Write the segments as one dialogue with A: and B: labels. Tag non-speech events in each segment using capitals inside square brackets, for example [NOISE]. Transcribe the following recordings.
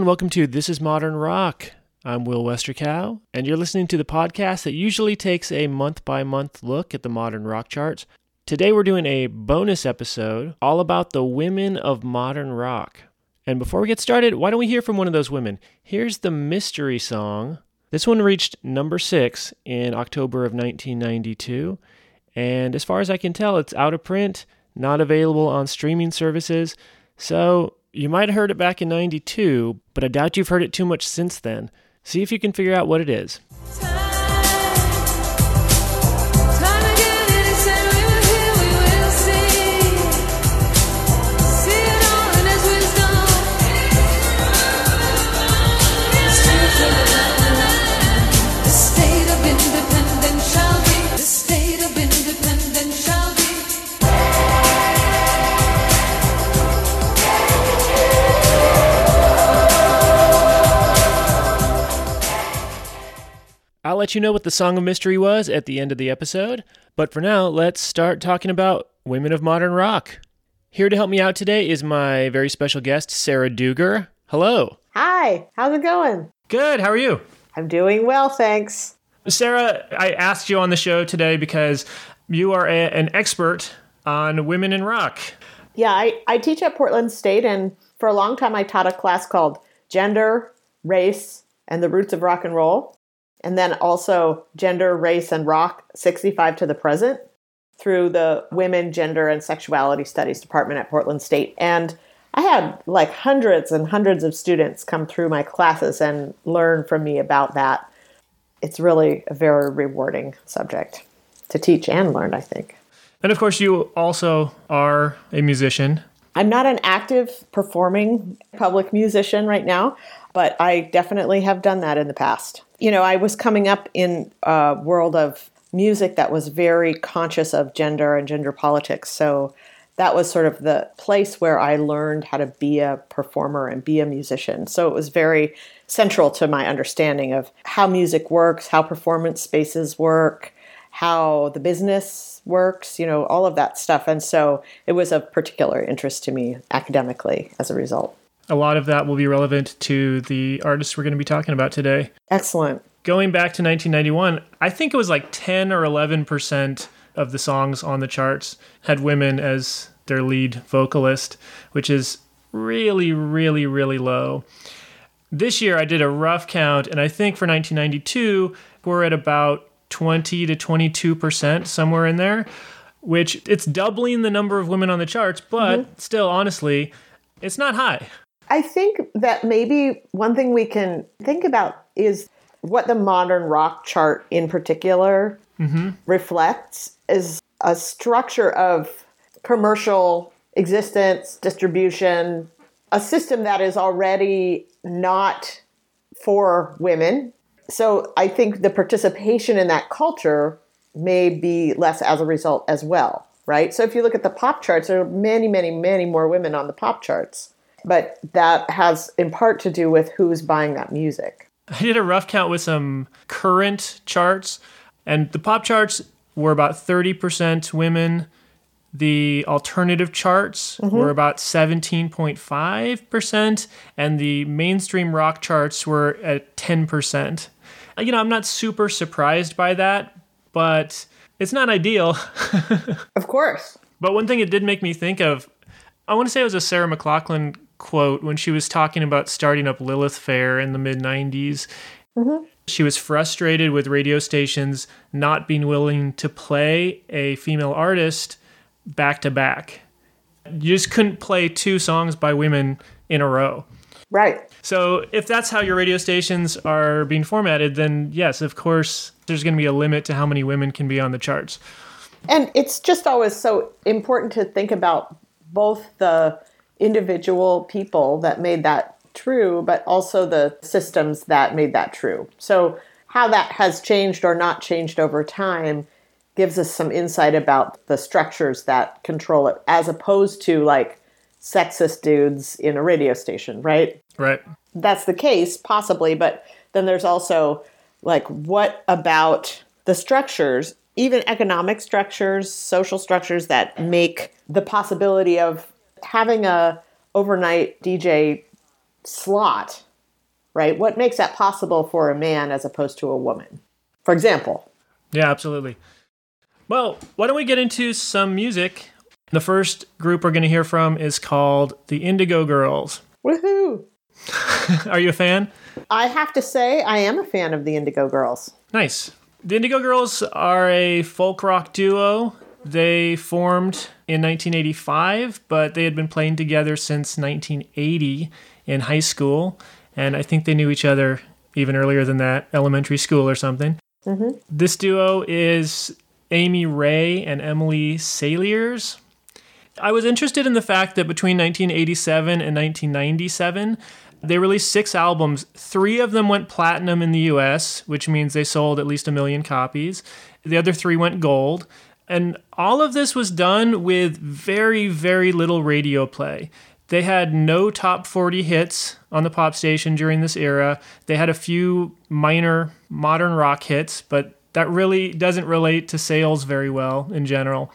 A: and welcome to This is Modern Rock. I'm Will Westercow, and you're listening to the podcast that usually takes a month by month look at the modern rock charts. Today we're doing a bonus episode all about the women of modern rock. And before we get started, why don't we hear from one of those women? Here's the mystery song. This one reached number six in October of 1992. And as far as I can tell, it's out of print, not available on streaming services. So you might have heard it back in 92, but I doubt you've heard it too much since then. See if you can figure out what it is. Let you know what the Song of Mystery was at the end of the episode, but for now, let's start talking about women of modern rock. Here to help me out today is my very special guest, Sarah Duger. Hello.
B: Hi, how's it going?
A: Good, how are you?
B: I'm doing well, thanks.
A: Sarah, I asked you on the show today because you are a, an expert on women in rock.
B: Yeah, I, I teach at Portland State, and for a long time I taught a class called Gender, Race, and the Roots of Rock and Roll and then also gender, race, and rock 65 to the present through the Women, Gender, and Sexuality Studies Department at Portland State. And I had like hundreds and hundreds of students come through my classes and learn from me about that. It's really a very rewarding subject to teach and learn, I think.
A: And of course, you also are a musician.
B: I'm not an active performing public musician right now, but I definitely have done that in the past you know, I was coming up in a world of music that was very conscious of gender and gender politics. So that was sort of the place where I learned how to be a performer and be a musician. So it was very central to my understanding of how music works, how performance spaces work, how the business works, you know, all of that stuff. And so it was of particular interest to me academically as a result
A: a lot of that will be relevant to the artists we're going to be talking about today.
B: Excellent.
A: Going back to 1991, I think it was like 10 or 11% of the songs on the charts had women as their lead vocalist, which is really, really, really low. This year I did a rough count, and I think for 1992, we're at about 20 to 22%, somewhere in there, which it's doubling the number of women on the charts, but mm-hmm. still, honestly, it's not high.
B: I think that maybe one thing we can think about is what the modern rock chart in particular mm-hmm. reflects is a structure of commercial existence, distribution, a system that is already not for women. So I think the participation in that culture may be less as a result as well, right? So if you look at the pop charts, there are many, many, many more women on the pop charts but that has in part to do with who's buying that music.
A: I did a rough count with some current charts, and the pop charts were about 30% women. The alternative charts mm-hmm. were about 17.5%, and the mainstream rock charts were at 10%. You know, I'm not super surprised by that, but it's not ideal. [LAUGHS]
B: of course.
A: But one thing it did make me think of, I want to say it was a Sarah McLachlan quote when she was talking about starting up Lilith Fair in the mid 90s. Mm-hmm. She was frustrated with radio stations not being willing to play a female artist back to back. You just couldn't play two songs by women in a row.
B: Right.
A: So if that's how your radio stations are being formatted, then yes, of course, there's going to be a limit to how many women can be on the charts.
B: And it's just always so important to think about both the individual people that made that true, but also the systems that made that true. So, how that has changed or not changed over time gives us some insight about the structures that control it, as opposed to like sexist dudes in a radio station, right?
A: Right.
B: That's the case, possibly, but then there's also like what about the structures, even economic structures, social structures that make the possibility of having a overnight DJ slot right? What makes that possible for a man as opposed to a woman? For example.
A: Yeah, absolutely. Well, why don't we get into some music? The first group we're going to hear from is called the Indigo Girls.
B: Woohoo! [LAUGHS]
A: Are you a fan?
B: I have to say, I am a fan of the Indigo Girls.
A: Nice. The Indigo Girls are a folk rock duo. They formed in 1985, but they had been playing together since 1980 in high school. And I think they knew each other even earlier than that, elementary school or something. Mm-hmm. This duo is Amy Ray and Emily Saliers. I was interested in the fact that between 1987 and 1997, they released six albums. Three of them went platinum in the US, which means they sold at least a million copies. The other three went gold. And all of this was done with very, very little radio play. They had no top 40 hits on the pop station during this era. They had a few minor modern rock hits, but that really doesn't relate to sales very well in general.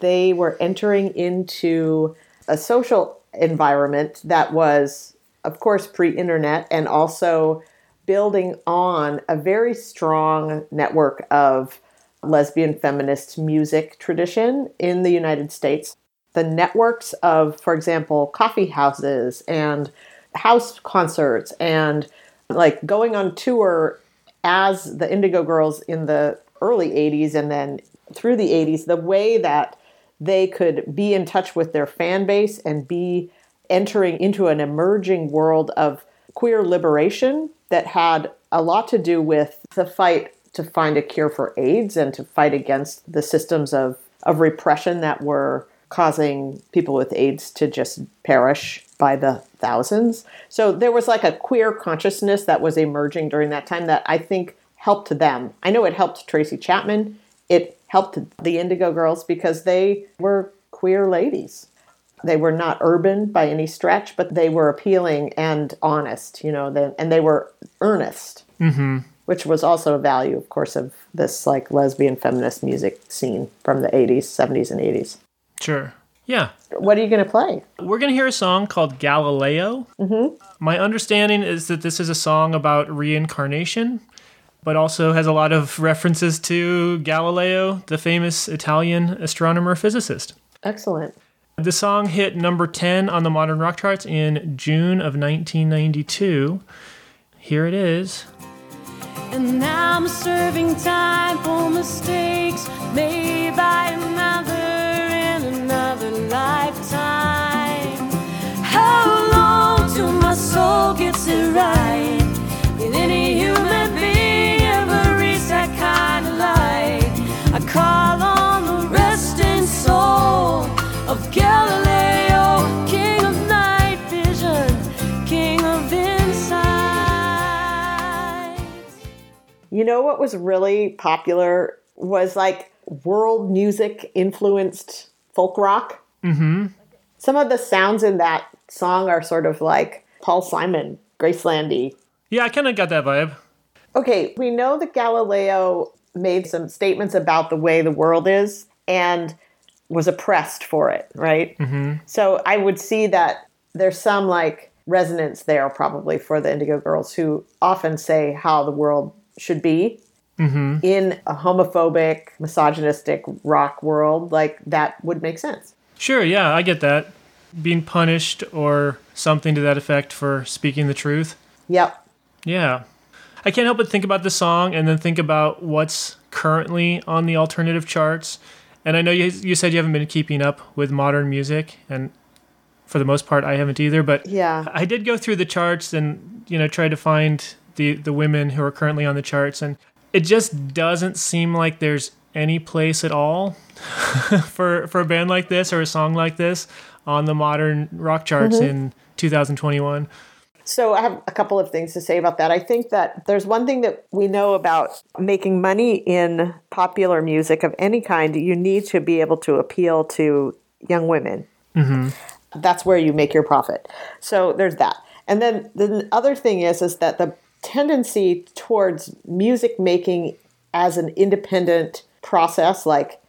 B: They were entering into a social environment that was of course, pre internet, and also building on a very strong network of lesbian feminist music tradition in the United States. The networks of, for example, coffee houses and house concerts and like going on tour as the Indigo Girls in the early 80s and then through the 80s, the way that they could be in touch with their fan base and be entering into an emerging world of queer liberation that had a lot to do with the fight to find a cure for AIDS and to fight against the systems of, of repression that were causing people with AIDS to just perish by the thousands. So there was like a queer consciousness that was emerging during that time that I think helped them. I know it helped Tracy Chapman. It helped the Indigo Girls because they were queer ladies. They were not urban by any stretch, but they were appealing and honest, you know, and they were earnest, mm-hmm. Which was also a value, of course, of this like lesbian feminist music scene from the 80s, 70s, and 80s.
A: Sure. Yeah.
B: What are you going to play?
A: We're going to hear a song called Galileo. Mm-hmm. My understanding is that this is a song about reincarnation, but also has a lot of references to Galileo, the famous Italian astronomer physicist.
B: Excellent.
A: The song hit number 10 on the modern rock charts in June of 1992. Here it is. And now I'm serving time for mistakes made by another in another lifetime. How long till my soul gets it right?
B: Know what was really popular was like world music influenced folk rock. Mm-hmm. Some of the sounds in that song are sort of like Paul Simon, Gracelandy.
A: Yeah, I kind of got that vibe.
B: Okay, we know that Galileo made some statements about the way the world is, and was oppressed for it, right? Mm-hmm. So I would see that there's some like resonance there probably for the Indigo Girls who often say how the world should be. Mm-hmm. In a homophobic, misogynistic rock world, like that would make sense.
A: Sure, yeah, I get that. Being punished or something to that effect for speaking the truth.
B: Yep.
A: Yeah. I can't help but think about the song and then think about what's currently on the alternative charts and I know you you said you haven't been keeping up with modern music, and for the most part, I haven't either. But
B: yeah,
A: I did go through the charts and you know try to find the the women who are currently on the charts, and it just doesn't seem like there's any place at all [LAUGHS] for for a band like this or a song like this on the modern rock charts mm-hmm. in 2021.
B: So I have a couple of things to say about that. I think that there's one thing that we know about making money in popular music of any kind. You need to be able to appeal to young women. Mm-hmm. That's where you make your profit. So there's that. And then the other thing is is that the tendency towards music making as an independent process, like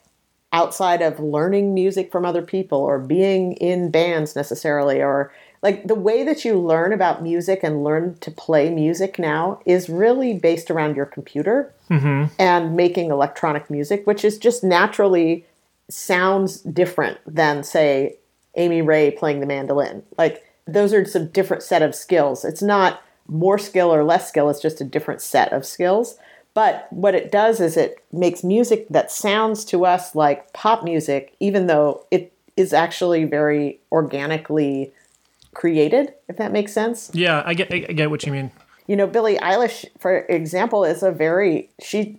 B: outside of learning music from other people or being in bands necessarily or like the way that you learn about music and learn to play music now is really based around your computer mm-hmm. and making electronic music, which is just naturally sounds different than say Amy Ray playing the mandolin. Like those are some different set of skills. It's not more skill or less skill, it's just a different set of skills. But what it does is it makes music that sounds to us like pop music, even though it is actually very organically created, if that makes sense.
A: Yeah, I get I get what you mean.
B: You know, Billie Eilish, for example, is a very, she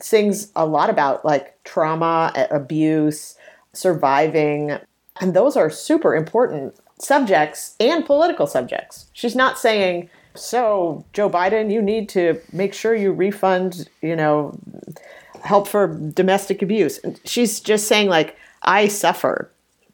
B: sings a lot about like trauma, abuse, surviving. And those are super important subjects and political subjects. She's not saying, so Joe Biden, you need to make sure you refund, you know, help for domestic abuse. She's just saying, like, I suffer.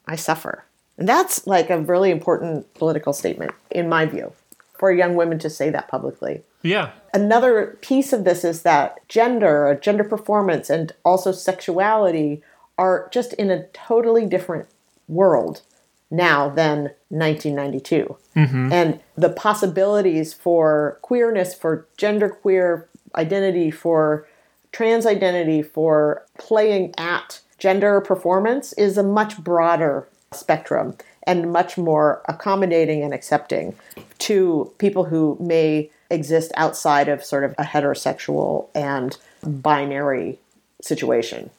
B: I suffer. And that's like a really important political statement, in my view, for young women to say that publicly.
A: Yeah.
B: Another piece of this is that gender, gender performance, and also sexuality are just in a totally different world now than 1992. Mm-hmm. And the possibilities for queerness, for genderqueer identity, for trans identity, for playing at gender performance is a much broader spectrum and much more accommodating and accepting to people who may exist outside of sort of a heterosexual and binary situation.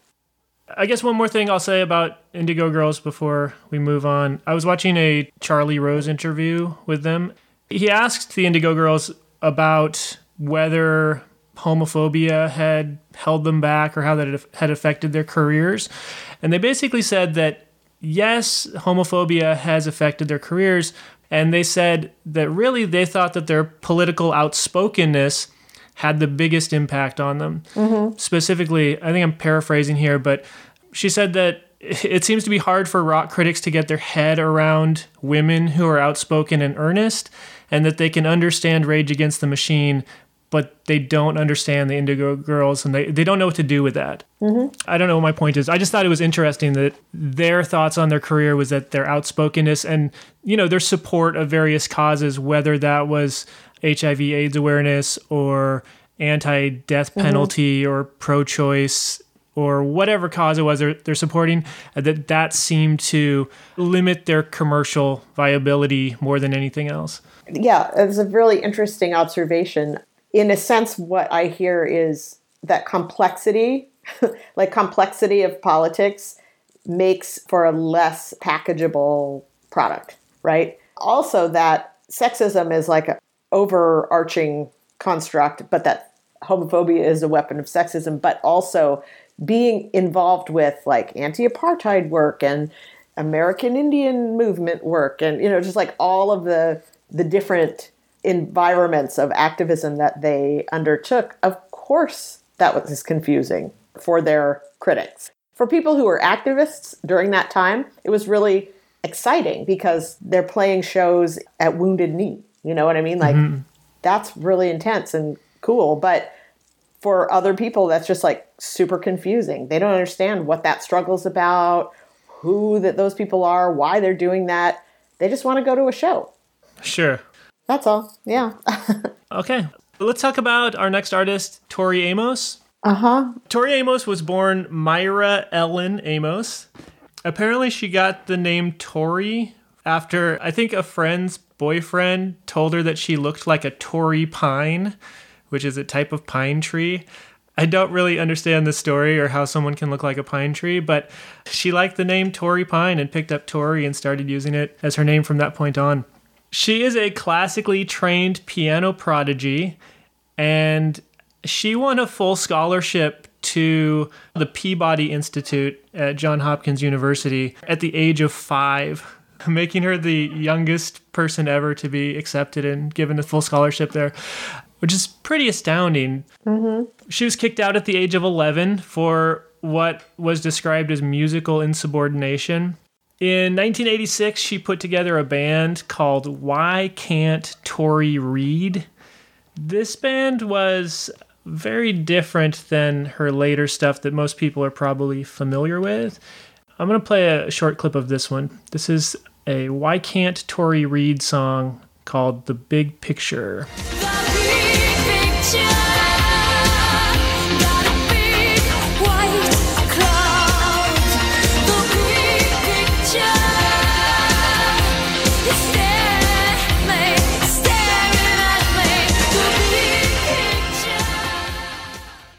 A: I guess one more thing I'll say about Indigo Girls before we move on. I was watching a Charlie Rose interview with them. He asked the Indigo Girls about whether homophobia had held them back or how that had affected their careers. And they basically said that yes, homophobia has affected their careers. And they said that really they thought that their political outspokenness had the biggest impact on them. Mm-hmm. Specifically, I think I'm paraphrasing here, but she said that [LAUGHS] it seems to be hard for rock critics to get their head around women who are outspoken and earnest, and that they can understand Rage Against the Machine, but they don't understand the Indigo Girls, and they, they don't know what to do with that. Mm-hmm. I don't know what my point is. I just thought it was interesting that their thoughts on their career was that their outspokenness and you know their support of various causes, whether that was HIV/AIDS awareness or anti-death penalty or pro-choice or whatever cause it was they're, they're supporting, uh, that that seemed to limit their commercial viability more than anything else.
B: Yeah, it's a really interesting observation. In a sense, what I hear is that complexity, [LAUGHS] like complexity of politics, makes for a less packageable product, right? Also, that sexism is like an overarching construct, but that homophobia is a weapon of sexism, but also being involved with like anti apartheid work and American Indian movement work and you know just like all of the the different environments of activism that they undertook of course that was confusing for their critics. For people who were activists during that time it was really exciting because they're playing shows at wounded knee you know what i mean like that's really intense and cool but for other people that's just like super confusing they don't understand what that struggle's about who that those people are why they're doing that they just want to go to a show
A: Sure.
B: that's all yeah [LAUGHS]
A: Okay. Let's talk about our next artist, Tori Amos.
B: uh-huh
A: Tori Amos was born Myra Ellen Amos. Apparently, she got the name Tori after I think a friend's boyfriend told her that she looked like a Torrey pine, which is a type of pine tree. I don't really understand the story or how someone can look like a pine tree, but she liked the name Tori Pine and picked up Tori and started using it as her name from that point on. She is a classically trained piano prodigy, and she won a full scholarship to the Peabody Institute at Johns Hopkins University at the age of five, [LAUGHS] making her the youngest person ever to be accepted and given a full scholarship there, which is pretty astounding. Mm-hmm. She was kicked out at the age of 11 for what was described as musical insubordination. In 1986, she put together a band called Y Kant Tori Read? This band was very different than her later stuff that most people are probably familiar with. I'm going to play a short clip of this one. This is a Y Kant Tori Read song called The Big Picture.
C: The big picture got a big white cloud. The big picture is staring at me, staring at me. The big picture.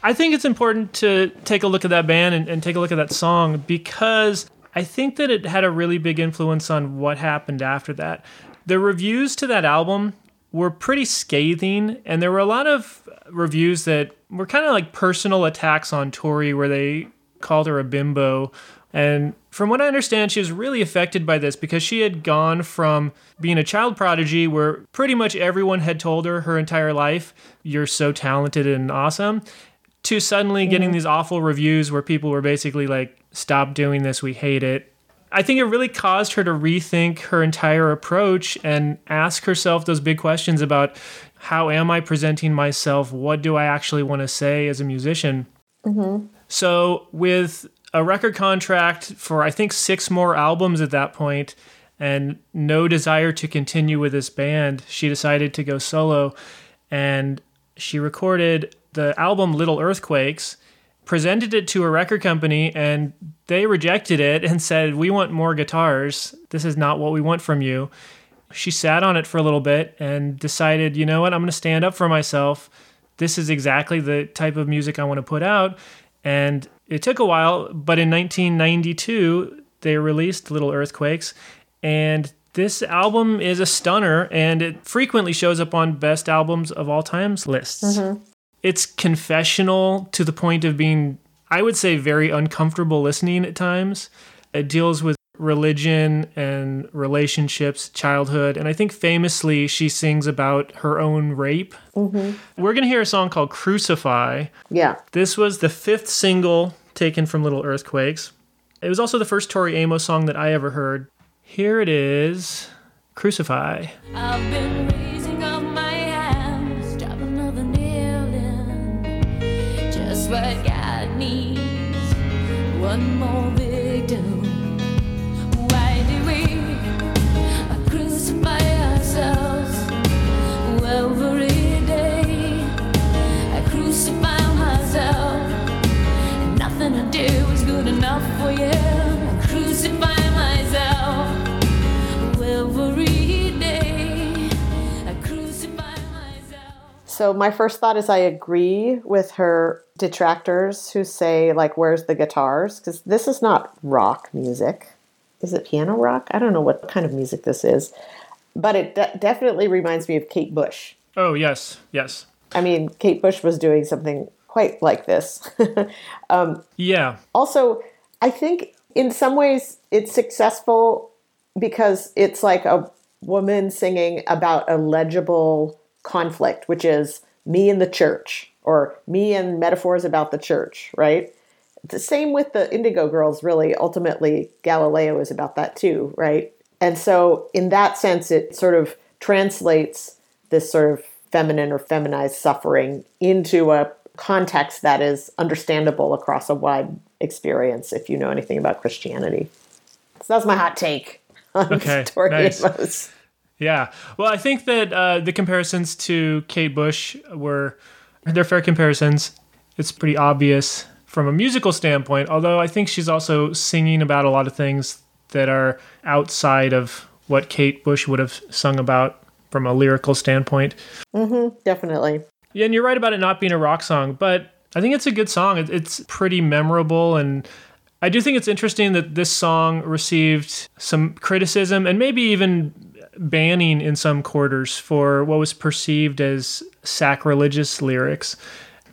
A: I think it's important to take a look at that band and, and take a look at that song because I think that it had a really big influence on what happened after that. The reviews to that album were pretty scathing, and there were a lot of reviews that were kind of like personal attacks on Tori, where they called her a bimbo. And from what I understand, she was really affected by this because she had gone from being a child prodigy, where pretty much everyone had told her her entire life, You're so talented and awesome, to suddenly getting these awful reviews where people were basically like, Stop doing this, we hate it. I think it really caused her to rethink her entire approach and ask herself those big questions about how am I presenting myself? What do I actually want to say as a musician? Mm-hmm. So, with a record contract for I think six more albums at that point, and no desire to continue with this band, she decided to go solo. And she recorded the album Little Earthquakes, presented it to a record company, and they rejected it and said, We want more guitars. This is not what we want from you. She sat on it for a little bit and decided, you know what, I'm going to stand up for myself. This is exactly the type of music I want to put out. And it took a while, but in 1992, they released Little Earthquakes. And this album is a stunner, and it frequently shows up on best albums of all times lists. Mm-hmm. It's confessional to the point of being, I would say, very uncomfortable listening at times. It deals with religion and relationships, childhood, and I think famously she sings about her own rape. Mm-hmm. We're going to hear a song called Crucify.
B: Yeah.
A: This was the fifth single taken from Little Earthquakes. It was also the first Tori Amos song that I ever heard. Here it is Crucify.
C: One more victim. Why do we crucify ourselves every day? I crucify myself, and nothing I do is good enough for you. I crucify myself every day. I crucify myself.
B: So my first thought is I agree with her detractors who say like where's the guitars because this is not rock music. Is it piano rock? I don't know what kind of music this is. But it de- definitely reminds me of Kate Bush.
A: Oh, yes, yes.
B: I mean, Kate Bush was doing something quite like this. [LAUGHS]
A: Um, yeah,
B: also, I think in some ways it's successful because it's like a woman singing about a legible conflict, which is me and the church, or me and metaphors about the church, right? The same with the Indigo Girls, really. Ultimately, Galileo is about that too, right? And so, in that sense, it sort of translates this sort of feminine or feminized suffering into a context that is understandable across a wide experience if you know anything about Christianity. So that's my hot take on
A: Okay, nice. Yeah. Well, I think that uh, the comparisons to Kate Bush were they're fair comparisons. It's pretty obvious from a musical standpoint, although I think she's also singing about a lot of things that are outside of what Kate Bush would have sung about from a lyrical standpoint.
B: Mm-hmm, Definitely.
A: Yeah, and you're right about it not being a rock song, but I think it's a good song. It's pretty memorable, and I do think it's interesting that this song received some criticism and maybe even banning in some quarters for what was perceived as sacrilegious lyrics.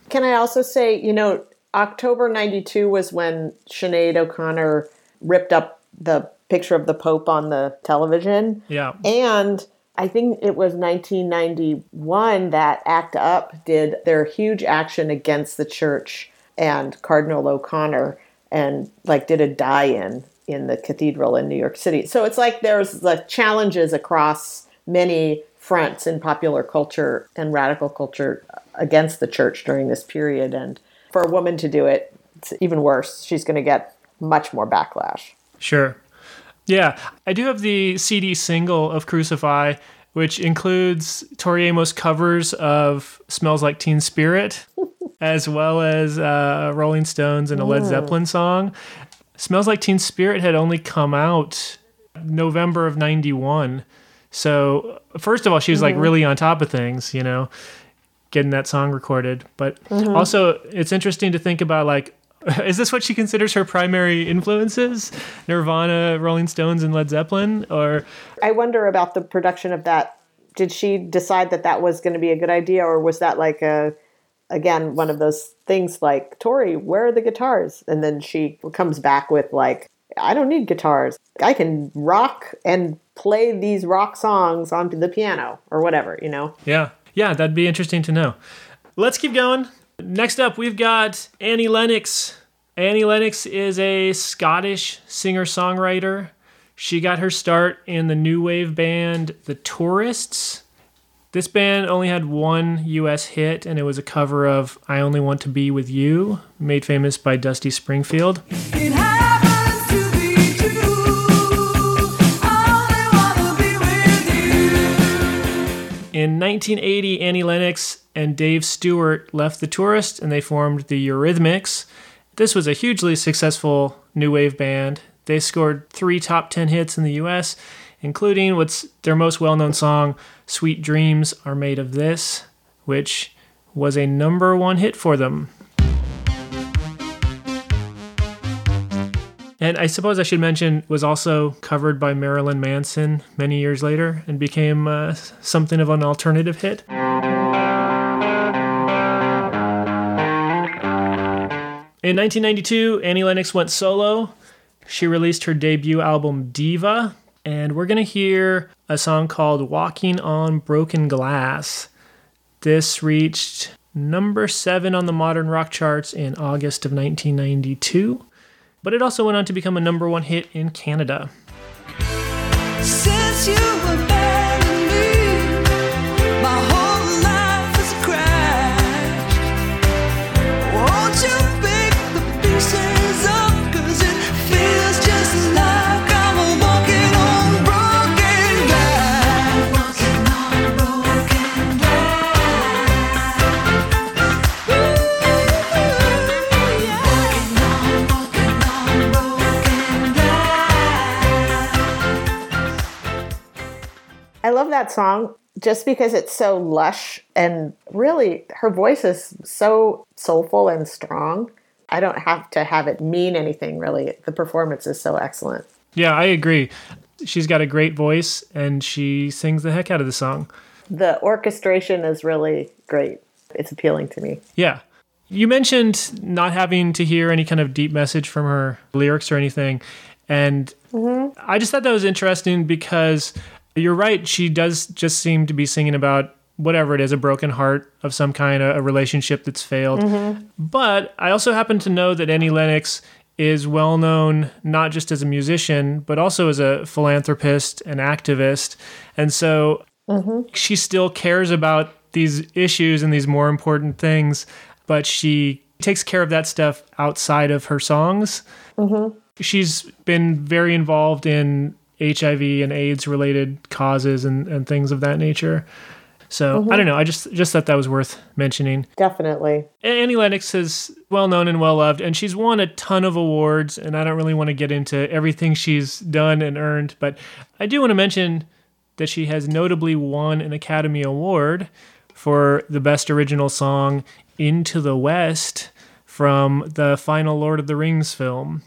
B: Can I also say, you know, October 92 was when Sinead O'Connor ripped up the picture of the Pope on the television.
A: Yeah.
B: And I think it was 1991 that ACT UP did their huge action against the church and Cardinal O'Connor and like did a die-in in the cathedral in New York City. So it's like there's the challenges across many fronts in popular culture and radical culture against the church during this period and for a woman to do it it's even worse. She's going to get much more backlash.
A: Sure. Yeah, I do have the CD single of Crucify, which includes Tori Amos covers of Smells Like Teen Spirit, [LAUGHS] as well as uh, Rolling Stones and a Led Zeppelin song. Smells Like Teen Spirit had only come out November of 91. So, first of all, she was like mm-hmm. really on top of things, you know, getting that song recorded. But mm-hmm. also, it's interesting to think about like, [LAUGHS] is this what she considers her primary influences? Nirvana, Rolling Stones, and Led Zeppelin? Or,
B: I wonder about the production of that. Did she decide that that was going to be a good idea, or was that like a, again, one of those things like, Tori, where are the guitars? And then she comes back with like, I don't need guitars. I can rock and play these rock songs onto the piano or whatever, you know?
A: yeah, yeah, that'd be interesting to know. Let's keep going. Next up, we've got Annie Lennox. Annie Lennox is a Scottish singer songwriter. She got her start in the new wave band The Tourists. This band only had one US hit, and it was a cover of I Only Want to Be With You, made famous by Dusty Springfield. In 1980, Annie Lennox and Dave Stewart left The Tourists and they formed the Eurythmics. This was a hugely successful new wave band. They scored three top 10 hits in the US, including what's their most well known song, Sweet Dreams Are Made of This, which was a number one hit for them. And I suppose I should mention was also covered by Marilyn Manson many years later and became uh, something of an alternative hit. In 1992, Annie Lennox went solo. She released her debut album Diva, and we're going to hear a song called Walking on Broken Glass. This reached number 7 on the modern rock charts in August of 1992, but it also went on to become a number 1 hit in Canada.
B: I love that song just because it's so lush and really her voice is so soulful and strong. I don't have to have it mean anything really. The performance is so excellent.
A: Yeah, I agree. She's got a great voice and she sings the heck out of the song.
B: The orchestration is really great. It's appealing to me.
A: Yeah. You mentioned not having to hear any kind of deep message from her lyrics or anything. And mm-hmm. I just thought that was interesting because you're right. She does just seem to be singing about whatever it is a broken heart of some kind, a, a relationship that's failed. Mm-hmm. But I also happen to know that Annie Lennox is well known not just as a musician, but also as a philanthropist and activist. And so mm-hmm. she still cares about these issues and these more important things, but she takes care of that stuff outside of her songs. Mm-hmm. She's been very involved in HIV and AIDS related causes and, and things of that nature. So I mm-hmm. don't know. I just just thought that was worth mentioning.
B: Definitely.
A: Annie Lennox is well known and well loved, and she's won a ton of awards. And I don't really want to get into everything she's done and earned, but I do want to mention that she has notably won an Academy Award for the Best Original Song Into the West from the final Lord of the Rings film.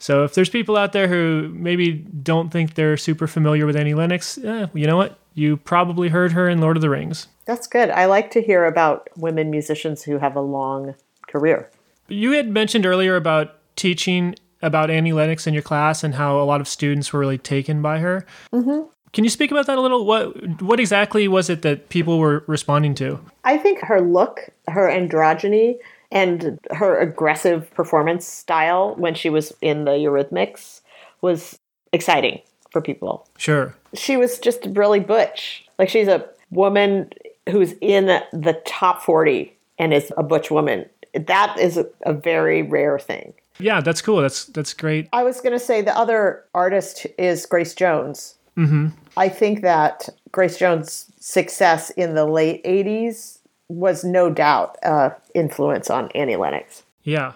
A: So if there's people out there who maybe don't think they're super familiar with Annie Lennox, eh, you know what? You probably heard her in Lord of the Rings.
B: That's good. I like to hear about women musicians who have a long career.
A: You had mentioned earlier about teaching about Annie Lennox in your class and how a lot of students were really taken by her. Mm-hmm. Can you speak about that a little? What what exactly was it that people were responding to?
B: I think her look, her androgyny, and her aggressive performance style when she was in the Eurythmics was exciting for people.
A: Sure.
B: She was just really butch. Like she's a woman who's in the top 40 and is a butch woman. that is a, a very rare thing.
A: Yeah, that's cool. That's that's great.
B: I was going to say the other artist is Grace Jones. Mm-hmm. I think that Grace Jones' success in the late 80s was no doubt uh, influence on Annie Lennox.
A: Yeah.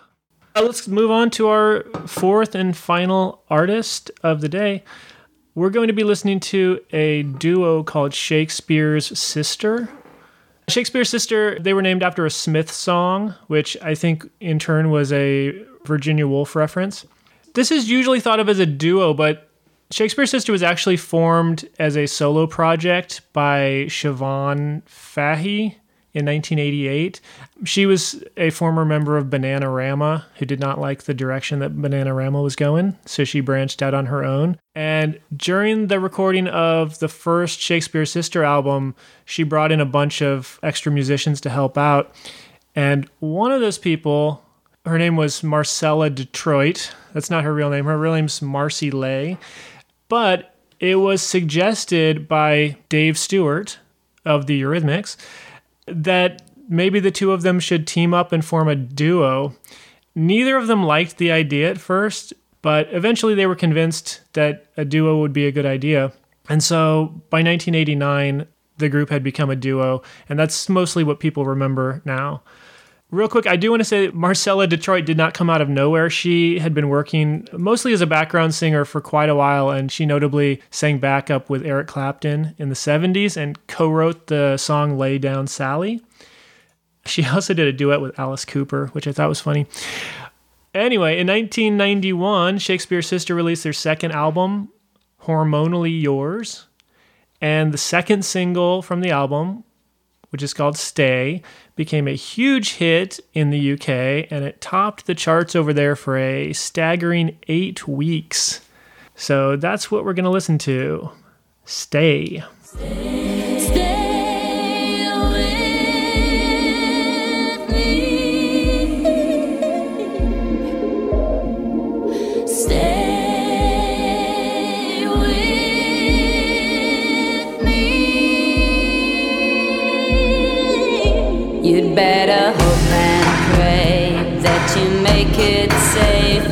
A: Uh, let's move on to our fourth and final artist of the day. We're going to be listening to a duo called Shakespeare's Sister. Shakespeare's Sister, they were named after a Smith song, which I think in turn was a Virginia Woolf reference. This is usually thought of as a duo, but Shakespeare's Sister was actually formed as a solo project by Siobhan Fahey in 1988. She was a former member of Bananarama who did not like the direction that Bananarama was going, so she branched out on her own. And during the recording of the first Shakespeare's Sister album, she brought in a bunch of extra musicians to help out. And one of those people, her name was Marcella Detroit. That's not her real name. Her real name's Marcy Lay. But it was suggested by Dave Stewart of the Eurythmics that maybe the two of them should team up and form a duo. Neither of them liked the idea at first, but eventually they were convinced that a duo would be a good idea. And so by 1989, the group had become a duo, and that's mostly what people remember now. Real quick, I do want to say Marcella Detroit did not come out of nowhere. She had been working mostly as a background singer for quite a while, and she notably sang backup with Eric Clapton in the 70s and co wrote the song Lay Down Sally. She [LAUGHS] also did a duet with Alice Cooper, which I thought was funny. Anyway, in 1991, Shakespeare's Sister released their second album, Hormonally Yours. And the second single from the album, which is called Stay, became a huge hit in the UK and it topped the charts over there for a staggering eight weeks. So that's what we're going to listen to Stay.
D: Stay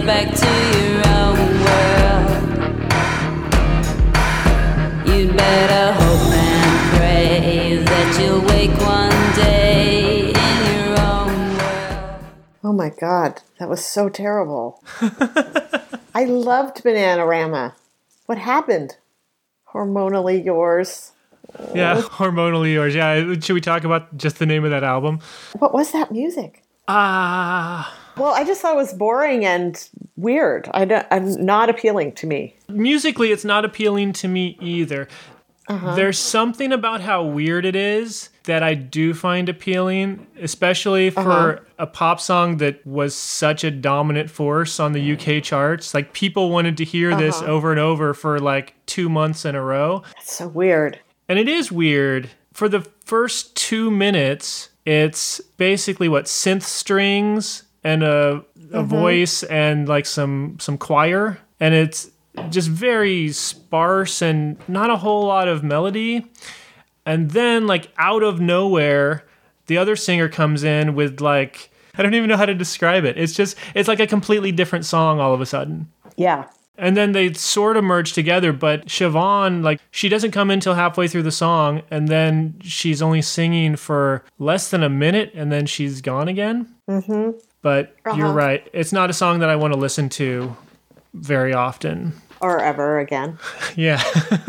D: back to your own world. You'd better hope and pray that you'll wake one day in your own world.
B: Oh my God, that was so terrible. [LAUGHS] I loved Bananarama. What happened? Hormonally yours.
A: Yeah, [LAUGHS] Hormonally Yours. Yeah, should we talk about just the name of that album?
B: What was that music?
A: Ah.
B: Well, I just thought it was boring and weird. I don't, I'm not appealing to me.
A: musically it's not appealing to me either uh-huh. there's something about how weird it is that i do find appealing especially for uh-huh. a pop song that was such a dominant force on the uk charts like people wanted to hear this uh-huh. over and over for like two months in a row
B: It's so weird.
A: and it is weird. For the first two minutes, it's basically what synth strings and a a voice and like some some choir, and it's just very sparse and not a whole lot of melody. And then like out of nowhere, the other singer comes in with like I don't even know how to describe it. It's just it's like a completely different song all of a sudden.
B: Yeah.
A: And then they sort of merge together, but Siobhan, like, she doesn't come in till halfway through the song, and then she's only singing for less than a minute, and then she's gone again. Mm-hmm. But you're
B: Uh-huh.
A: right. It's not a song that I want to listen to very often.
B: Or ever again. [LAUGHS]
A: Yeah.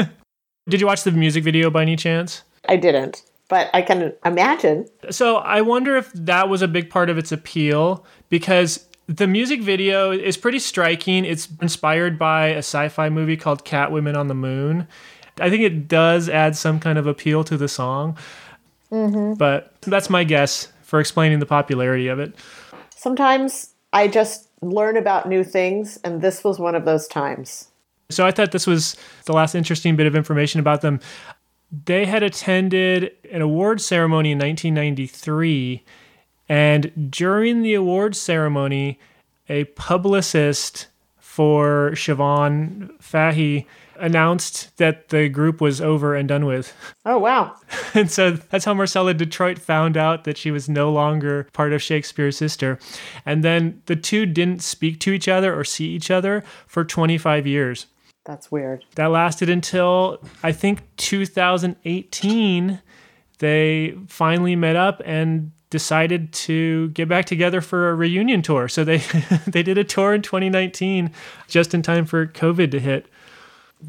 A: [LAUGHS] Did you watch the music video by any chance?
B: I didn't, but I can imagine.
A: So I wonder if that was a big part of its appeal because the music video is pretty striking. It's inspired by a sci fi movie called Cat Women on the Moon. I think it does add some kind of appeal to the song. But that's my guess for explaining the popularity of it.
B: Sometimes I just learn about new things, and this was one of those times.
A: So I thought this was the last interesting bit of information about them. They had attended an award ceremony in 1993, and during the award ceremony, a publicist for Siobhan Fahey announced that the group was over and done with.
B: Oh, wow. [LAUGHS]
A: And so that's how Marcella Detroit found out that she was no longer part of Shakespeare's sister. And then the two didn't speak to each other or see each other for 25 years.
B: That's weird.
A: That lasted until I think 2018. They finally met up and decided to get back together for a reunion tour. So they [LAUGHS] they did a tour in 2019 just in time for COVID to hit.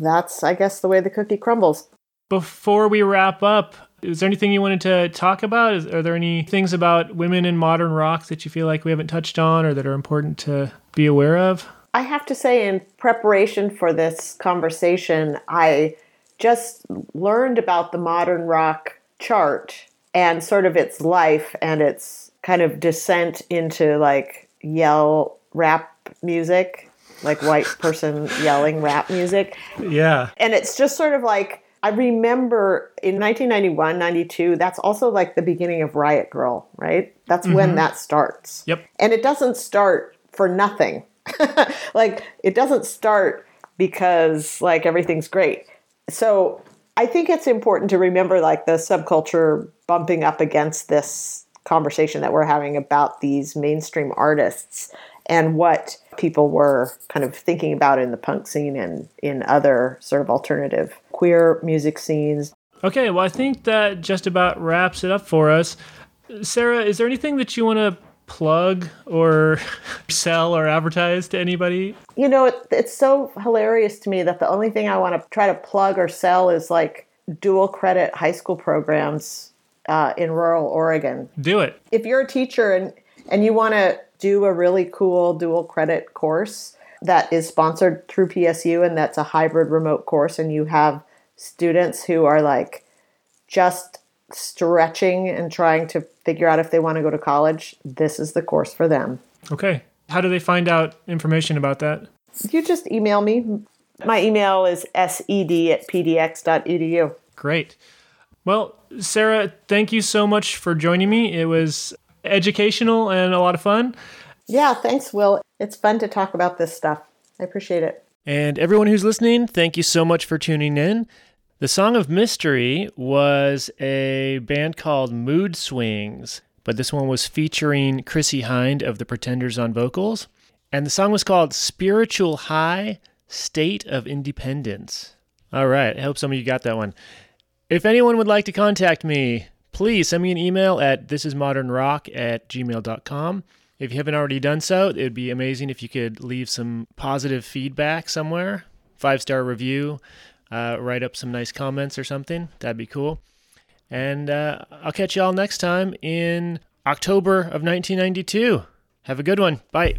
B: That's, I guess, the way the cookie crumbles.
A: Before we wrap up, is there anything you wanted to talk about? Is, are there any things about women in modern rock that you feel like we haven't touched on or that are important to be aware of?
B: I have to say, in preparation for this conversation, I just learned about the modern rock chart and sort of its life and its kind of descent into like yell rap music, like white person yelling rap music.
A: Yeah.
B: And it's just sort of like, I remember in 1991, 92, that's also like the beginning of Riot Grrrl, right? That's when mm-hmm. that starts.
A: Yep.
B: And it doesn't start for nothing. [LAUGHS] like it doesn't start because like everything's great. So I think it's important to remember like the subculture bumping up against this conversation that we're having about these mainstream artists and what people were kind of thinking about in the punk scene and in other sort of alternative queer music scenes.
A: Okay, well, I think that just about wraps it up for us. Sarah, is there anything that you want to plug or [LAUGHS] sell or advertise to anybody?
B: You know, it, it's so hilarious to me that the only thing I want to try to plug or sell is like dual credit high school programs uh, in rural Oregon.
A: Do it.
B: If you're a teacher and, and you want to do a really cool dual credit course that is sponsored through PSU and that's a hybrid remote course, and you have students who are like just stretching and trying to figure out if they want to go to college, this is the course for them.
A: Okay. How do they find out information about that?
B: You just email me. My email is sed at pdx.edu.
A: Great. Well, Sarah, thank you so much for joining me. It was educational and a lot of fun.
B: Yeah, thanks, Will. It's fun to talk about this stuff. I appreciate it.
A: And everyone who's listening, thank you so much for tuning in. The Song of Mystery was a band called Mood Swings, but this one was featuring Chrissie Hynde of the Pretenders on vocals. And the song was called Spiritual High State of Independence. All right, I hope some of you got that one. If anyone would like to contact me, please send me an email at thisismodernrock at gmail.com. If you haven't already done so, it would be amazing if you could leave some positive feedback somewhere, five star review, uh, write up some nice comments or something. That'd be cool. And uh, I'll catch you all next time in October of 1992. Have a good one. Bye.